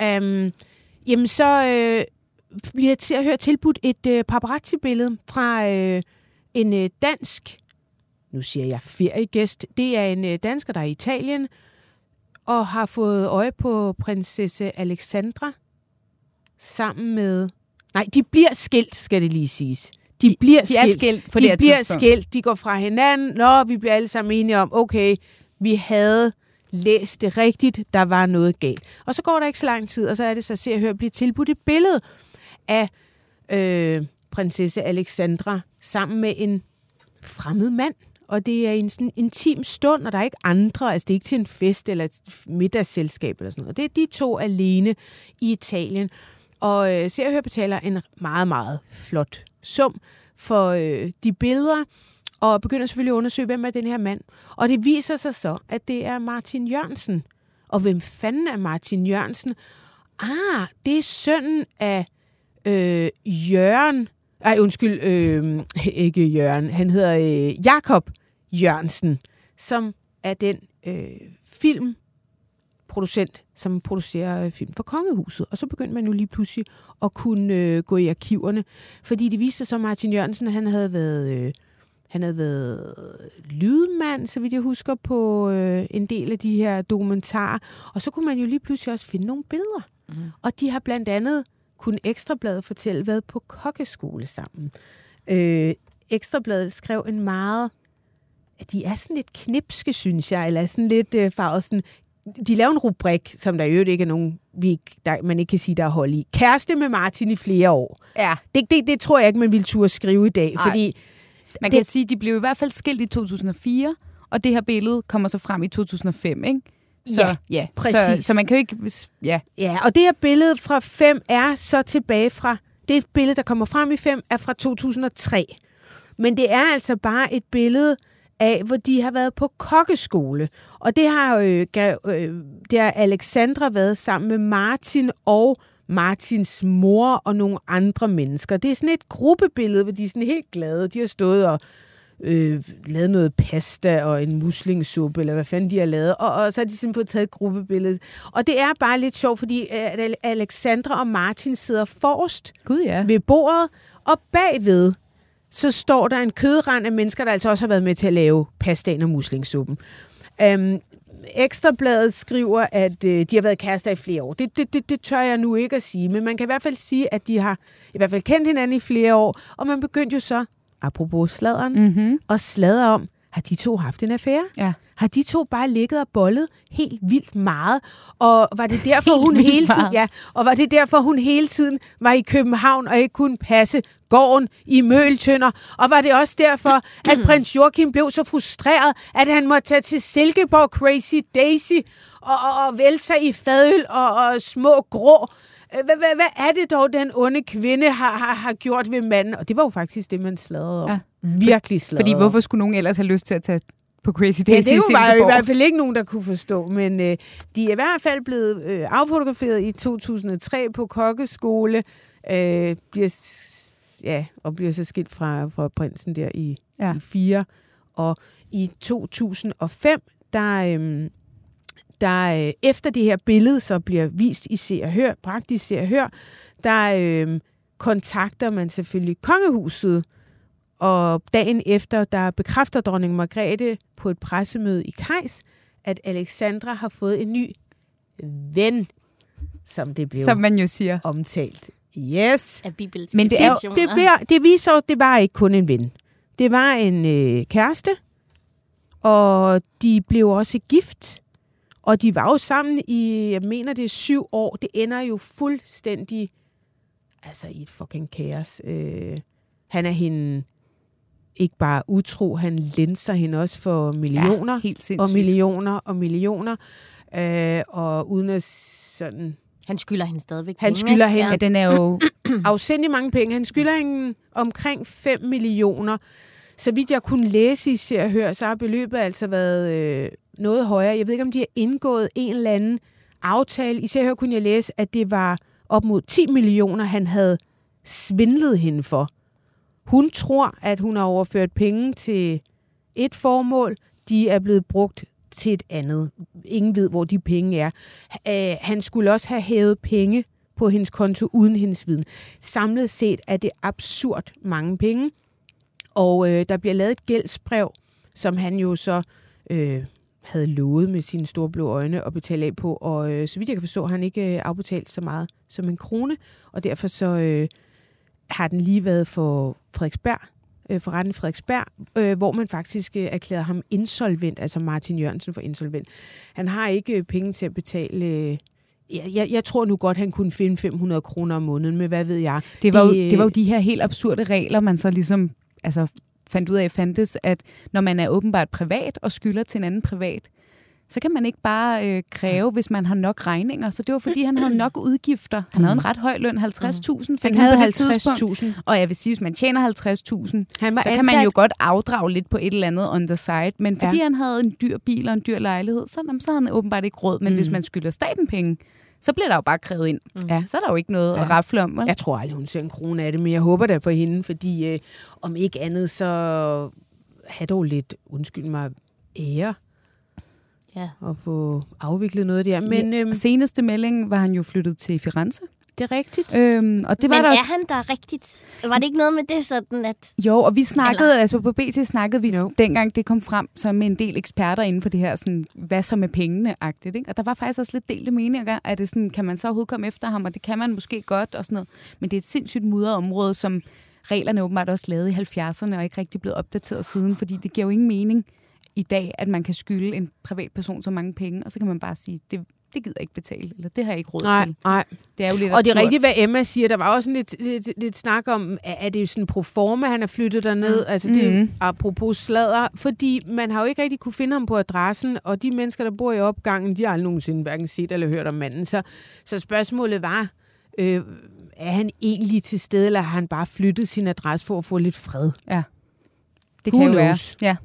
Um, jamen, så øh, bliver til at høre tilbudt et øh, paparazzi-billede fra øh, en øh, dansk, nu siger jeg feriegæst, det er en øh, dansker, der er i Italien, og har fået øje på prinsesse Alexandra sammen med... Nej, de bliver skilt, skal det lige siges. De, bliver De er skilt på de det bliver tidspunkt. skilt, de går fra hinanden. Nå, vi bliver alle sammen enige om, okay, vi havde læst det rigtigt, der var noget galt. Og så går der ikke så lang tid, og så er det så, at se og høre blive tilbudt et billede af øh, prinsesse Alexandra sammen med en fremmed mand. Og det er en sådan intim stund, og der er ikke andre. Altså, det er ikke til en fest eller et middagsselskab eller sådan noget. Det er de to alene i Italien. Og øh, Se og Hør betaler en meget, meget flot sum for øh, de billeder, og begynder selvfølgelig at undersøge, hvem er den her mand. Og det viser sig så, at det er Martin Jørgensen. Og hvem fanden er Martin Jørgensen? Ah, det er sønnen af øh, Jørgen. Ej, undskyld, øh, [laughs] ikke Jørgen. Han hedder øh, Jakob Jørgensen, som er den øh, filmproducent, som producerer øh, film for Kongehuset. Og så begyndte man jo lige pludselig at kunne øh, gå i arkiverne. Fordi det viste sig så, at Martin Jørgensen, han havde været... Øh, han havde været lydmand, så vidt jeg husker, på øh, en del af de her dokumentarer. Og så kunne man jo lige pludselig også finde nogle billeder. Mm. Og de har blandt andet kun Ekstrabladet fortælle været på kokkeskole sammen. Øh, Ekstrabladet skrev en meget... at De er sådan lidt knipske, synes jeg, eller sådan lidt øh, farvet sådan... De laver en rubrik, som der i øvrigt ikke er nogen, vi ikke, der, man ikke kan sige, der er hold i. Kæreste med Martin i flere år. Ja, Det, det, det tror jeg ikke, man ville turde skrive i dag, Ej. fordi man Det- kan sige, at de blev i hvert fald skilt i 2004, og det her billede kommer så frem i 2005, ikke? Så, Ja, ja Så, præcis. så man kan jo ikke... Ja, Ja, og det her billede fra 5 er så tilbage fra... Det billede, der kommer frem i 5, er fra 2003. Men det er altså bare et billede af, hvor de har været på kokkeskole. Og det har, øh, gav- øh, det har Alexandra været sammen med Martin og Martins mor og nogle andre mennesker. Det er sådan et gruppebillede, hvor de er sådan helt glade. De har stået og øh, lavet noget pasta og en muslingesuppe, eller hvad fanden de har lavet, og, og så har de simpelthen fået taget et gruppebillede. Og det er bare lidt sjovt, fordi øh, at Alexandra og Martin sidder forrest gud ja. ved bordet, og bagved, så står der en kødrand af mennesker, der altså også har været med til at lave pastaen og muslingesuppen. Øhm, Ekstrabladet skriver, at øh, de har været kærester i flere år. Det, det, det, det tør jeg nu ikke at sige, men man kan i hvert fald sige, at de har i hvert fald kendt hinanden i flere år, og man begyndte jo så, apropos sladeren, Mm-hmm. og sladre om, har de to haft en affære? Ja. Har de to bare ligget og bollet helt vildt meget? Og var det derfor, Helt hun hele tiden, ja, og var det derfor, hun hele tiden var i København og ikke kunne passe gården i Møltønder? Og var det også derfor, at prins Joachim blev så frustreret, at han måtte tage til Silkeborg Crazy Daisy og, og, og vælge sig i fadøl og, og små grå? Øh, Hvad, hvad, hvad er det dog, den onde kvinde har, har, har gjort ved manden? Og det var jo faktisk det, man sladrede om. Ja. Ja. Virkelig sladrede Fordi hvorfor skulle nogen ellers have lyst til at tage på Crazy Ja, Days det var i hvert fald ikke nogen, der kunne forstå, men øh, de er i hvert fald blevet øh, affotograferet i 2003 på kokkeskole, øh, bliver, ja, og bliver så skilt fra, fra prinsen der i, Ja. i 4. Og i 2005, der, øh, der øh, efter det her billede så bliver vist i Se og Hør, bragt i Se og Hør, der øh, kontakter man selvfølgelig kongehuset, og dagen efter, der bekræfter dronning Margrethe på et pressemøde i Kejs, at Alexandra har fået en ny ven, som det blev Som man jo siger. omtalt. Yes. Af Men det er jo- Det, det, det viser jo, det var ikke kun en ven. Det var en øh, kæreste, og de blev også gift. Og de var jo sammen i, jeg mener det er syv år. Det ender jo fuldstændig, altså i et fucking kaos. Øh, han er hende ikke bare utro, han linser hende også for millioner Ja, helt og sindssygt. millioner og millioner. Øh, og uden at sådan Han skylder hende stadigvæk Han penge, skylder ikke? hende- Ja, den er jo... [clears throat] afsindig mange penge. Han skylder hende omkring 5 millioner. Så vidt jeg kunne læse i Se og Hør, så har beløbet altså været øh, noget højere. Jeg ved ikke, om de har indgået en eller anden aftale. I Se og Hør kunne jeg læse, at det var op mod 10 millioner, han havde svindlet hende for. Hun tror, at hun har overført penge til et formål. De er blevet brugt til et andet. Ingen ved, hvor de penge er. Øh, han skulle også have hævet penge på hendes konto uden hendes viden. Samlet set er det absurd mange penge. Og øh, der bliver lavet et gældsbrev, som han jo så øh, havde lovet med sine store blå øjne at betale af på. Og øh, så vidt jeg kan forstå, har han ikke øh, afbetalt så meget som en krone. Og derfor så øh, har den lige været for Frederiksberg, øh, for retten i Frederiksberg, øh, hvor man faktisk øh, erklærede ham insolvent, altså Martin Jørgensen for insolvent. Han har ikke øh, penge til at betale... Øh, jeg, jeg, tror nu godt, han kunne finde 500 kroner om måneden, men hvad ved jeg? Det var, jo, Det- det var jo de her helt absurde regler, man så ligesom altså, fandt ud af fandtes, at når man er åbenbart privat og skylder til en anden privat, så kan man ikke bare øh, kræve, hvis man har nok regninger. Så det var, fordi han havde nok udgifter. Han havde en ret høj løn, 50.000 fik Han han, havde på det tidspunkt. 50.000. Og jeg vil sige, hvis man tjener 50.000, Han var så kan ansat, man jo godt afdrage lidt på et eller andet on the side. Men fordi Ja. han havde en dyr bil og en dyr lejlighed, så, jamen, så havde han åbenbart ikke råd. Men mm. hvis man skylder staten penge, så bliver der jo bare krævet ind. Ja. Så er der jo ikke noget Ja. at rafle om. Vel? Jeg tror aldrig, hun ser en krone af det, men jeg håber da for hende, fordi øh, om ikke andet, så have dog lidt, undskyld mig, ære Ja. at få afviklet noget der. Men øhm, Og seneste melding var han jo flyttet til Firenze. det er rigtigt. Øhm, og det var Men der er også... han der rigtigt? Var det ikke noget med det sådan, at... Jo, og vi snakkede, Eller... altså på BT snakkede vi, Jo. dengang det kom frem, så med en del eksperter inden for det her, sådan, hvad så med pengene-agtigt. Ikke? Og der var faktisk også lidt delte meninger, at det sådan, kan man så overhovedet komme efter ham, og det kan man måske godt og sådan noget. Men det er et sindssygt mudret område, som reglerne åbenbart også lavede i 70'erne, og ikke rigtig blevet opdateret siden, fordi det giver jo ingen mening i dag, at man kan skylde en privatperson så mange penge, og så kan man bare sige, det, det gider jeg ikke betale, eller det har jeg ikke råd Nej, til. nej. Det er jo lidt Og det er rigtigt, hvad Emma siger. Der var også sådan lidt, lidt, lidt snak om, er det sådan pro forma, han er flyttet derned? Altså det er Mhm. apropos sladder. Fordi man har jo ikke rigtig kunne finde ham på adressen, og de mennesker, der bor i opgangen, de har aldrig nogensinde hverken set eller hørt om manden. Så, så spørgsmålet var, øh, er han egentlig til stede, eller har han bare flyttet sin adresse for at få lidt fred? Det Who kan jo knows? være. Ja.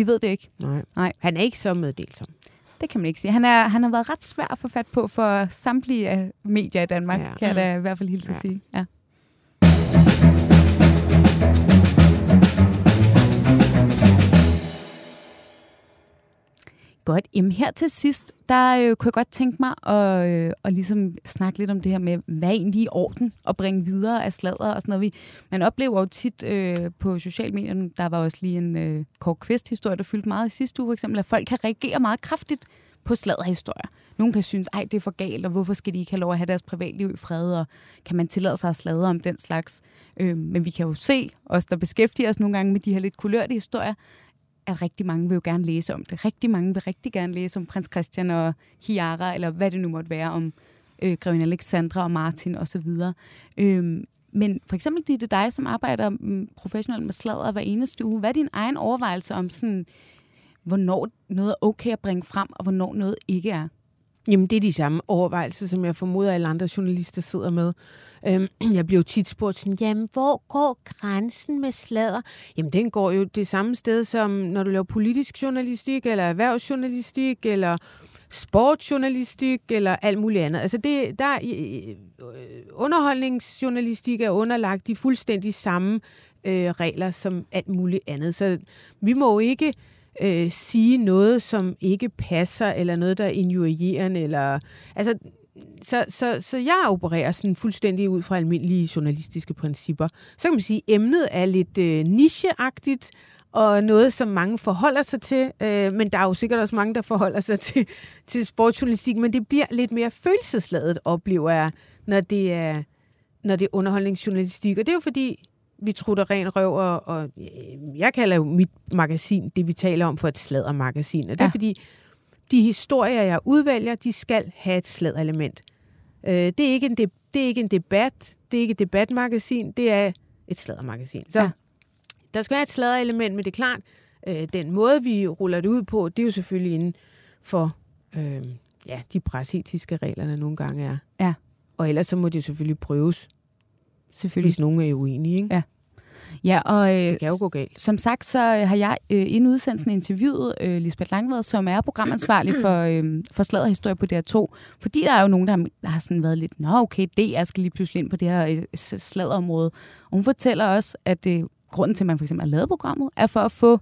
Vi ved det ikke. Nej. Nej. Han er ikke så meddelsom. Det kan man ikke sige. Han, er, han har været ret svær at få fat på for samtlige af medier i Danmark, Ja. ja. kan jeg da i hvert fald hilse Ja. at sige. Ja. Godt. Jamen her til sidst, der øh, kunne jeg godt tænke mig at, øh, at ligesom snakke lidt om det her med, hvad er egentlig i orden at bringe videre af sladder og sådan noget. Vi, man oplever jo tit øh, på sociale medier, der var også lige en øh, kort Kvist-historie, der fyldte meget i sidste uge for eksempel, at folk kan reagere meget kraftigt på sladderhistorier. Nogle kan synes, ej, det er for galt, og hvorfor skal de ikke have lov at have deres privatliv i fred, og kan man tillade sig at sladre om den slags? Øh, men vi kan jo se, os der beskæftiger os nogle gange med de her lidt kulørte historier, at rigtig mange vil jo gerne læse om det. Rigtig mange vil rigtig gerne læse om prins Christian og Chiara, eller hvad det nu måtte være, om øh, grevinde Alexandra og Martin osv. Øh, men for eksempel, det er det dig, som arbejder mm, professionelt med sladder hver eneste uge. Hvad er din egen overvejelse om, sådan, hvornår noget er okay at bringe frem, og hvornår noget ikke er? Jamen, det er de samme overvejelser, som jeg formoder, alle andre journalister sidder med. Øhm, [clears throat] jeg bliver jo tit spurgt sådan, jamen, hvor går grænsen med sladder? Jamen, den går jo det samme sted, som når du laver politisk journalistik, eller erhvervsjournalistik, eller sportsjournalistik, eller alt muligt andet. Altså, det, der, øh, underholdningsjournalistik er underlagt de fuldstændig samme øh, regler som alt muligt andet. Så vi må jo ikke øh, sige noget, som ikke passer, eller noget, der er injurierende, eller... Altså, så, så, så jeg opererer sådan fuldstændig ud fra almindelige journalistiske principper. Så kan man sige, at emnet er lidt øh, nicheagtigt, og noget, som mange forholder sig til. Øh, men der er jo sikkert også mange, der forholder sig [laughs] til, til sportsjournalistik, men det bliver lidt mere følelsesladet, oplever jeg, når det er, når det er underholdningsjournalistik. Og det er jo fordi, vi trutter ren røv, og, og øh, jeg kalder jo mit magasin, det vi taler om, for et sladdermagasin. Og det er Ja. fordi, de historier, jeg udvælger, de skal have et sladderelement. Øh, det, er ikke en de, det er ikke en debat, det er ikke et debatmagasin, det er et sladdermagasin. Så Ja. der skal være et sladderelement, men det er klart, øh, den måde, vi ruller det ud på, det er jo selvfølgelig inden for øh, ja, de presetiske regler, der nogle gange er. Ja. Og ellers så må det selvfølgelig prøves, Selvfølgelig. hvis nogen er uenige. Ikke? Ja. Ja, og øh, Det kan jo gå galt. som sagt, så øh, har jeg øh, inden udsendelsen interviewet øh, Lisbeth Langved, som er programansvarlig for, [clears throat] øh, for Sladderhistorie på DR2. Fordi der er jo nogen, der har, der har sådan været lidt, nå okay, det jeg skal lige pludselig ind på det her øh, s- sladderområde. Og hun fortæller også, at øh, grunden til, at man for eksempel har lavet programmet, er for at få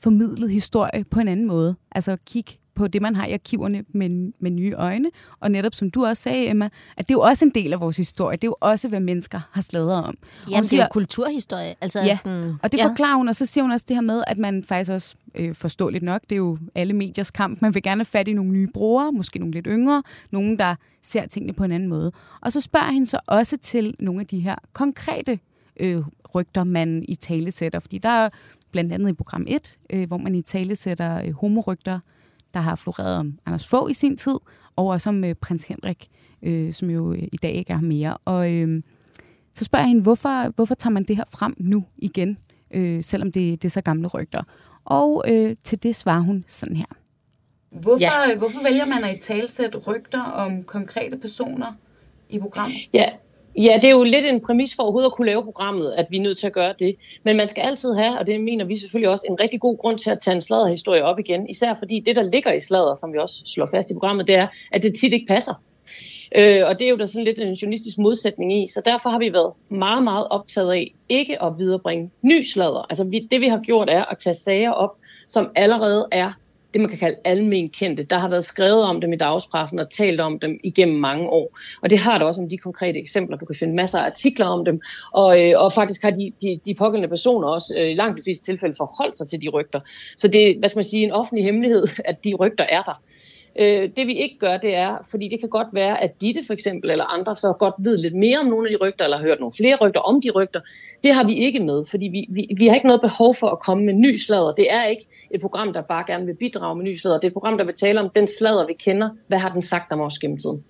formidlet historie på en anden måde. Altså kigge på det, man har i arkiverne med, med nye øjne. Og netop som du også sagde, Emma, at det er jo også en del af vores historie. Det er jo også, hvad mennesker har sladret om. Jamen, det er siger- jo kulturhistorie. Altså, Ja, sådan, og det ja. forklarer hun, og så siger hun også det her med, at man faktisk også, øh, forståeligt nok, det er jo alle mediers kamp, man vil gerne have fat i nogle nye brugere, måske nogle lidt yngre, nogen, der ser tingene på en anden måde. Og så spørger hende så også til nogle af de her konkrete øh, rygter, man i tale sætter, fordi der er blandt andet i program 1, øh, hvor man i tale sætter øh, homorygter, der har floreret om Anders Fogh i sin tid, og også om øh, prins Henrik, øh, som jo øh, i dag ikke er mere. Og øh, så spørger jeg hende, hvorfor, hvorfor tager man det her frem nu igen, øh, selvom det, det er så gamle rygter? Og øh, til det svarer hun sådan her. Hvorfor, ja. hvorfor vælger man at i talsætte rygter om konkrete personer i programmet? Ja, ja, det er jo lidt en præmis for overhovedet at kunne lave programmet, at vi er nødt til at gøre det. Men man skal altid have, og det mener vi selvfølgelig også, en rigtig god grund til at tage en sladderhistorie op igen. Især fordi det, der ligger i sladder, som vi også slår fast i programmet, det er, at det tit ikke passer. Øh, og det er jo der sådan lidt en journalistisk modsætning i, så derfor har vi været meget, meget optaget af ikke at viderebringe ny sladder. Altså vi, det vi har gjort er at tage sager op, som allerede er det, man kan kalde almen kendte. Der har været skrevet om dem i dagspressen og talt om dem igennem mange år. Og det har der også om de konkrete eksempler. Du kan finde masser af artikler om dem. Og, øh, og faktisk har de, de, de pågældende personer også øh, i langt de fleste tilfælde forholdt sig til de rygter. Så det er, hvad skal man sige, en offentlig hemmelighed, at de rygter er der. Øh, det vi ikke gør, det er, fordi det kan godt være, at Ditte for eksempel, eller andre, så godt ved lidt mere om nogle af de rygter, eller har hørt nogle flere rygter om de rygter. Det har vi ikke med, fordi vi, vi, vi har ikke noget behov for at komme med ny sladder. Det er ikke et program, der bare gerne vil bidrage med ny sladder. Det er et program, der vil tale om den sladder, vi kender. Hvad har den sagt om os gennem tiden?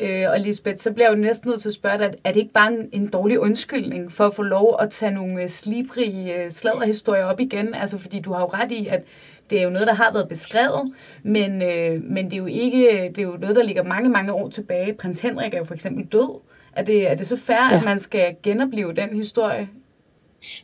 Øh, og Lisbeth, så bliver jeg jo næsten nødt til at spørge dig, er det ikke bare en, en dårlig undskyldning for at få lov at tage nogle øh, slibrige øh, sladderhistorier op igen? Altså, fordi du har jo ret i, at det er jo noget, der har været beskrevet, men, øh, men det, er jo ikke, det er jo noget, der ligger mange, mange år tilbage. Prins Henrik er jo for eksempel død. Er det, er det så fair, ja. at man skal genopleve den historie?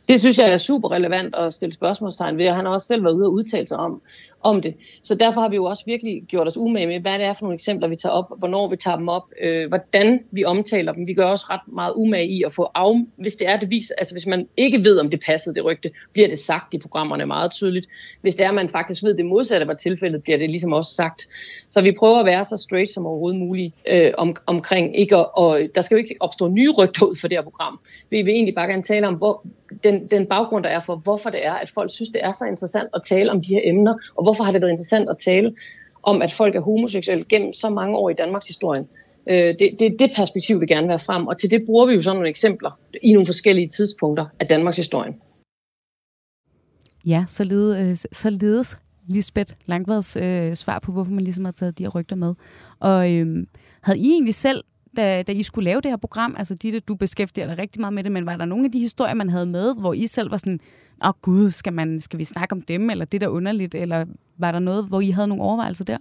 Det synes jeg er super relevant at stille spørgsmålstegn ved, og han har også selv været ude og udtale sig om, om det. Så derfor har vi jo også virkelig gjort os umage med, hvad det er for nogle eksempler, vi tager op, hvornår vi tager dem op, øh, hvordan vi omtaler dem. Vi gør også ret meget umage i at få af, hvis det er det vis, altså hvis man ikke ved, om det passede det rygte, bliver det sagt i programmerne meget tydeligt. Hvis det er, at man faktisk ved, det modsatte var tilfældet, bliver det ligesom også sagt. Så vi prøver at være så straight som overhovedet muligt øh, om, omkring, ikke at, og der skal jo ikke opstå nye rygter ud for det her program. Vi vil egentlig bare gerne tale om, hvor, den, den baggrund, der er for, hvorfor det er, at folk synes, det er så interessant at tale om de her emner, og hvorfor har det været interessant at tale om, at folk er homoseksuelle gennem så mange år i Danmarks historie. Øh, det, det er det perspektiv, vi gerne vil have frem, og til det bruger vi jo sådan nogle eksempler i nogle forskellige tidspunkter af Danmarks historie. Ja, således, øh, således Lisbeth Langvads øh, svar på, hvorfor man ligesom har taget de her rygter med. Og øh, havde I egentlig selv da, da I skulle lave det her program, altså Ditte, du beskæftiger dig rigtig meget med det, men var der nogle af de historier, man havde med, hvor I selv var sådan, åh oh, gud, skal, man, skal vi snakke om dem, eller det der underligt, eller var der noget, hvor I havde nogle overvejelser der?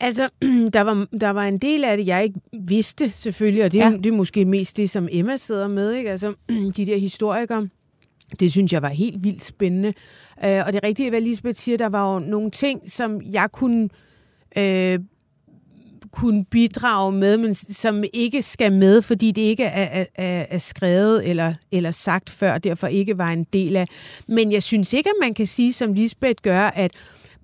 Altså, [clears throat] der var, der var en del af det, jeg ikke vidste selvfølgelig, og det, Ja. det er måske mest det, som Emma sidder med, ikke? Altså, [clears throat] de der historikere. Det synes jeg var helt vildt spændende. Øh, og det er rigtigt, hvad Lisbeth siger, der var jo nogle ting, som jeg kunne, øh, kunne bidrage med, men som ikke skal med, fordi det ikke er, er, er skrevet eller, eller sagt før, derfor ikke var en del af. Men jeg synes ikke, at man kan sige, som Lisbeth gør, at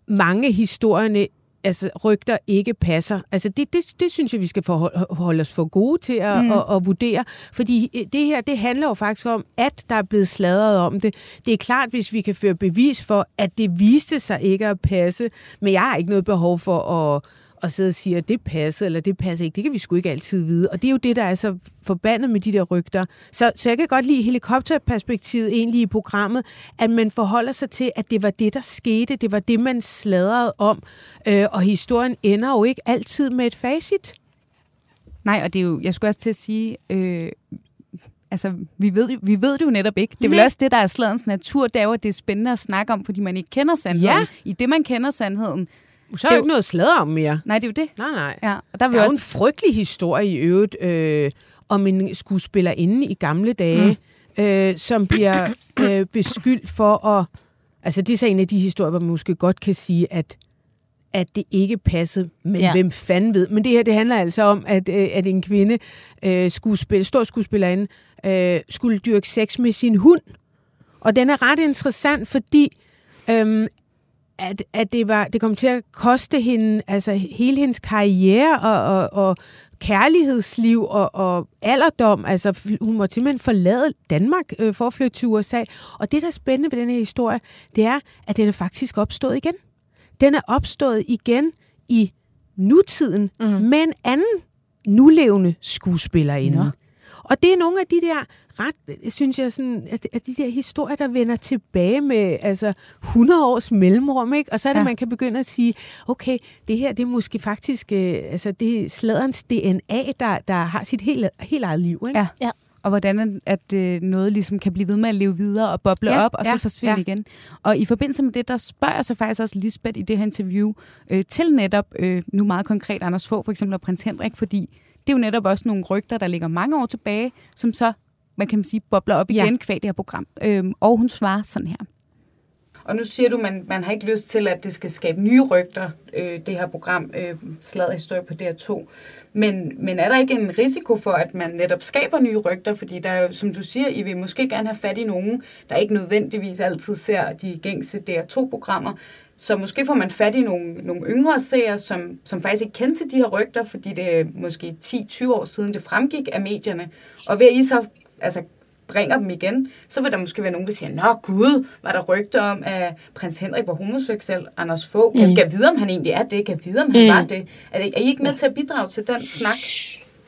mange historierne altså rygter ikke passer. Altså det, det, det synes jeg, vi skal forholde, holde os for gode til at, mm. at, at vurdere. Fordi øh, det her, det handler jo faktisk om, at der er blevet sladret om det. Det er klart, hvis vi kan føre bevis for, at det viste sig ikke at passe, men jeg har ikke noget behov for at og sidde og sige, at det passer, eller det passer ikke. Det kan vi sgu ikke altid vide. Og det er jo det, der er så forbandet med de der rygter. Så, så jeg kan godt lide helikopterperspektivet egentlig i programmet, at man forholder sig til, at det var det, der skete. Det var det, man sladrede om. Øh, og historien ender jo ikke altid med et facit. Nej, og det er jo, jeg skulle også til at sige, øh, altså, vi ved, vi ved det jo netop ikke. Det er vel også det, der er sladens natur, det er jo, at det er spændende at snakke om, fordi man ikke kender sandheden. Ja. I det, man kender sandheden. Så er Det er der ikke noget sladder om mere. Nej, det er jo det. Nej, nej. Ja, og der Der er jo en også... frygtelig historie i øvrigt øh, om en skuespillerinde i gamle dage, mm. øh, som bliver øh, beskyldt for at... Altså, det er så en af de historier, hvor man måske godt kan sige, at at det ikke passede, men ja. hvem fanden ved. Men det her, det handler altså om, at, øh, at en kvinde, øh, skuespil, stor skuespillerinde, øh, skulle dyrke sex med sin hund. Og den er ret interessant, fordi øhm, at, at det, var, det kom til at koste hende altså hele hendes karriere og, og, og kærlighedsliv og, og alderdom. Altså, hun måtte simpelthen forlade Danmark øh, for at flytte til USA. Og det, der er spændende ved den her historie, det er, at den er faktisk opstået igen. Den er opstået igen i nutiden mm. med en anden nulevende skuespillerinde. Nå. Og det er nogle af de der ret, synes jeg, sådan, at, at de der historier, der vender tilbage med altså 100 års mellemrum, ikke? Og så er det, Ja. man kan begynde at sige, okay, det her, det er måske faktisk, øh, altså det er sladderens DNA, der, der har sit helt, helt eget liv, ikke? Ja. Ja. Og hvordan at øh, noget ligesom kan blive ved med at leve videre og boble Ja, op, og så ja, forsvinde ja. igen. Og i forbindelse med det, der spørger jeg så faktisk også Lisbeth i det her interview øh, til netop, øh, nu meget konkret Anders Fogh for eksempel og prins Henrik, fordi det er jo netop også nogle rygter, der ligger mange år tilbage, som så, man kan sige, bobler op Ja. igen kvæg det her program. Øhm, og hun svarer sådan her. Og nu siger du, at man, man har ikke lyst til, at det skal skabe nye rygter, øh, det her program, øh, Slaget Historie på DR2. Men, men er der ikke en risiko for, at man netop skaber nye rygter? Fordi der er jo, som du siger, I vil måske gerne have fat i nogen, der ikke nødvendigvis altid ser de gængse DR2-programmer. Så måske får man fat i nogle, nogle yngre seere, som, som faktisk ikke kendte til de her rygter, fordi det er måske 10-20 år siden, det fremgik af medierne. Og ved at I så altså, bringer dem igen, så vil der måske være nogen, der siger, Nå gud, var der rygter om, at prins Henrik var homoseksuel, Anders Fogh, kan, Mm. kan vide, om han egentlig er det, kan vide, om han Mm. var det. Er, er I ikke med til at bidrage til den snak?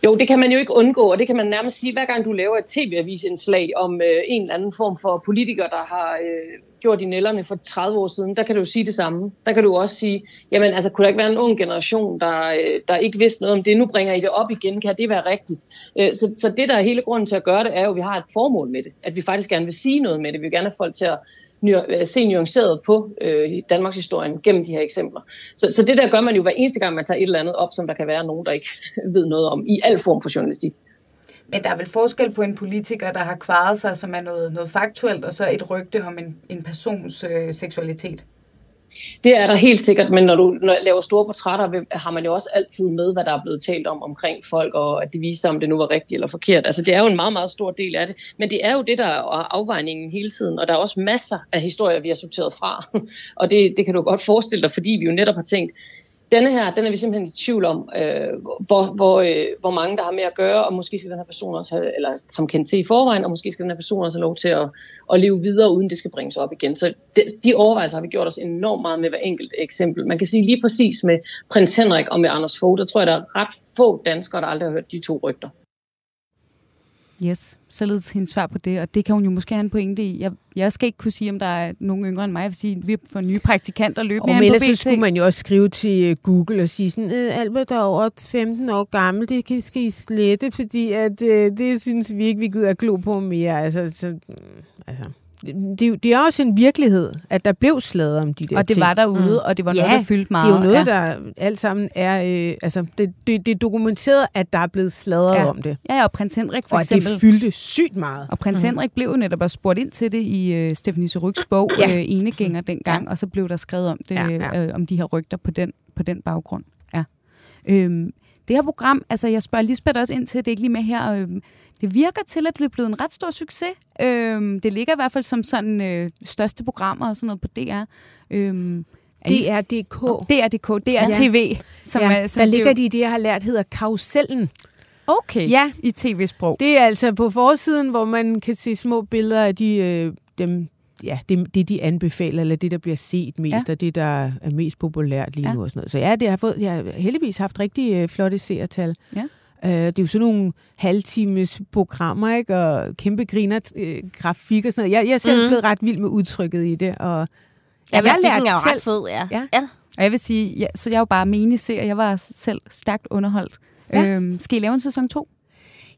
Jo, det kan man jo ikke undgå, og det kan man nærmest sige, hver gang du laver et tv-avisindslag om øh, en eller anden form for politiker, der har øh, gjort i nælderne for 30 år siden, der kan du jo sige det samme. Der kan du også sige, jamen altså, kunne der ikke være en ung generation, der, øh, der ikke vidste noget om det, nu bringer I det op igen, kan det være rigtigt? Øh, så, så det, der er hele grunden til at gøre det, er jo, at vi har et formål med det, at vi faktisk gerne vil sige noget med det, vi vil gerne have folk til at øh, se nuanceret på øh, Danmarks historien gennem de her eksempler. Så, så det der gør man jo hver eneste gang, man tager et eller andet op, som der kan være nogen, der ikke [laughs] ved noget om, i al form for journalistik. Men der er vel forskel på en politiker, der har kvaret sig, som er noget, noget faktuelt, og så et rygte om en, en persons øh, seksualitet. Det er der helt sikkert, men når du når laver store portrætter, har man jo også altid med, hvad der er blevet talt om omkring folk, og at det viser, om det nu var rigtigt eller forkert. Altså det er jo en meget, meget stor del af det, men det er jo det, der er afvejningen hele tiden, og der er også masser af historier, vi har sorteret fra, [laughs] og det, det kan du godt forestille dig, fordi vi jo netop har tænkt, denne her, den er vi simpelthen i tvivl om, øh, hvor, hvor, øh, hvor mange der har med at gøre, og måske skal den her person også have, eller som kendt til i forvejen, og måske skal den her person også have lov til at, at leve videre, uden det skal bringes op igen. Så de, de overvejelser har vi gjort os enormt meget med hver enkelt eksempel. Man kan sige lige præcis med prins Henrik og med Anders Fogh, der tror jeg, der er ret få danskere, der aldrig har hørt de to rygter. Yes, således hendes svar på det, og det kan hun jo måske have en pointe i. Jeg, jeg skal ikke kunne sige, om der er nogen yngre end mig. Jeg vil sige, at vi får nye praktikanter løbende Og på ellers så skulle man jo også skrive til øh, Google og sige sådan, øh, Albert er over 15 år gammel, det kan skal I slette, fordi at, øh, det synes vi ikke, vi gider at glo på mere. Altså, så, altså, det, det, er det også en virkelighed, at der blev slaget om de der Og det ting. var derude, mm. og det var noget, Ja, der fyldte meget. Det er jo noget, ja. der alt sammen er... Øh, altså, det, det, det er dokumenteret, at der er blevet sladret Ja. om det. Ja, ja, og prins Henrik for og at det eksempel. fyldte sygt meget. Og prins mm. Henrik blev jo netop også spurgt ind til det i øh, Stephanie Suryks bog, ja. Øh, Enegænger dengang, og så blev der skrevet om det, Ja, ja, ja. Øh, om de her rygter på den, på den baggrund. Ja. Øhm, det her program, altså jeg spørger Lisbeth også ind til, det er ikke lige med her, øhm, det virker til, at det er blevet en ret stor succes. Øhm, det ligger i hvert fald som sådan øh, største programmer og sådan noget på DR. Øhm, er I- Det er DK. DRDK, Ja. DRTV, som ja, er... Som der det er ligger de i det, jeg har lært, hedder karusellen. Okay, Ja. i tv-sprog. Det er altså på forsiden, hvor man kan se små billeder af de, øh, dem, ja, det, det, de anbefaler, eller det, der bliver set mest, Ja. og det, der er mest populært lige ja. nu. Og sådan noget. Så ja, det har fået, jeg har heldigvis haft rigtig øh, flotte seertal. Ja. Øh, det er jo sådan nogle halvtimes programmer, ikke? og kæmpe griner, øh, grafik og sådan noget. Jeg, jeg er selv mm. blevet ret vild med udtrykket i det, og Ja, jeg jeg har lært er selv- ret fed, ja. Ja. ja. Og jeg vil sige, ja, så jeg er jo bare miniserie. Jeg var selv stærkt underholdt. Ja. Øhm, skal I lave en sæson 2?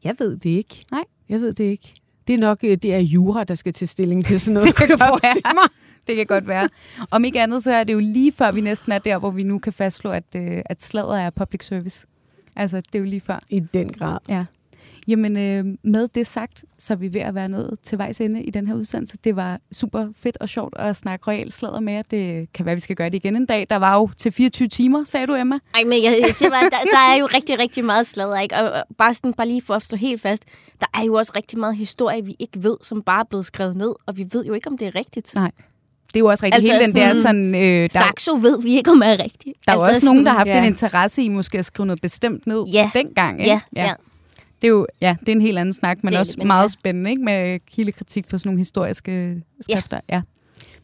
Jeg ved det ikke. Nej. Jeg ved det ikke. Det er nok øh, det er jura, der skal til stilling til sådan noget, [laughs] Det kan jeg godt forestille være. mig. [laughs] Det kan godt være. Om ikke andet, så er det jo lige før, vi næsten er der, hvor vi nu kan fastslå, at, øh, at sladder er public service. Altså, det er jo lige før. I den grad. Ja. Jamen, øh, med det sagt, så er vi ved at være nået til vejs ende i den her udsendelse. Det var super fedt og sjovt at snakke royal sladder med jer. Det kan være, vi skal gøre det igen en dag. Der var jo til 24 timer, sagde du, Emma. Ej, men jeg, jeg siger bare, der, der er jo rigtig, rigtig meget sladder, ikke? Og og bare, sådan, bare lige for at stå helt fast, der er jo også rigtig meget historie, vi ikke ved, som bare er blevet skrevet ned, og vi ved jo ikke, om det er rigtigt. Nej. Det er jo også rigtigt. Altså Hele den der sådan- sådan... Øh, der, Saxo ved vi ikke, om er rigtigt. der er altså også nogen, der har haft ja. en interesse i måske at skrive noget bestemt ned Ja. dengang. Ikke? Ja, ja. Det er jo ja, det er en helt anden snak, men Det også men meget ja. spændende ikke? med kildekritik på sådan nogle historiske skrifter. Ja. ja.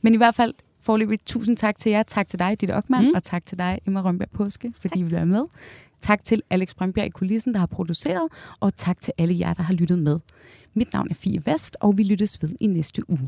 Men i hvert fald, forløbig tusind tak til jer. Tak til dig, Ditte Ockmann, Mm. og tak til dig, Emma Rønberg Påske, fordi I vil være med. Tak til Alex Brøndbjerg i kulissen, der har produceret, og tak til alle jer, der har lyttet med. Mit navn er Fie Vest, og vi lyttes ved i næste uge.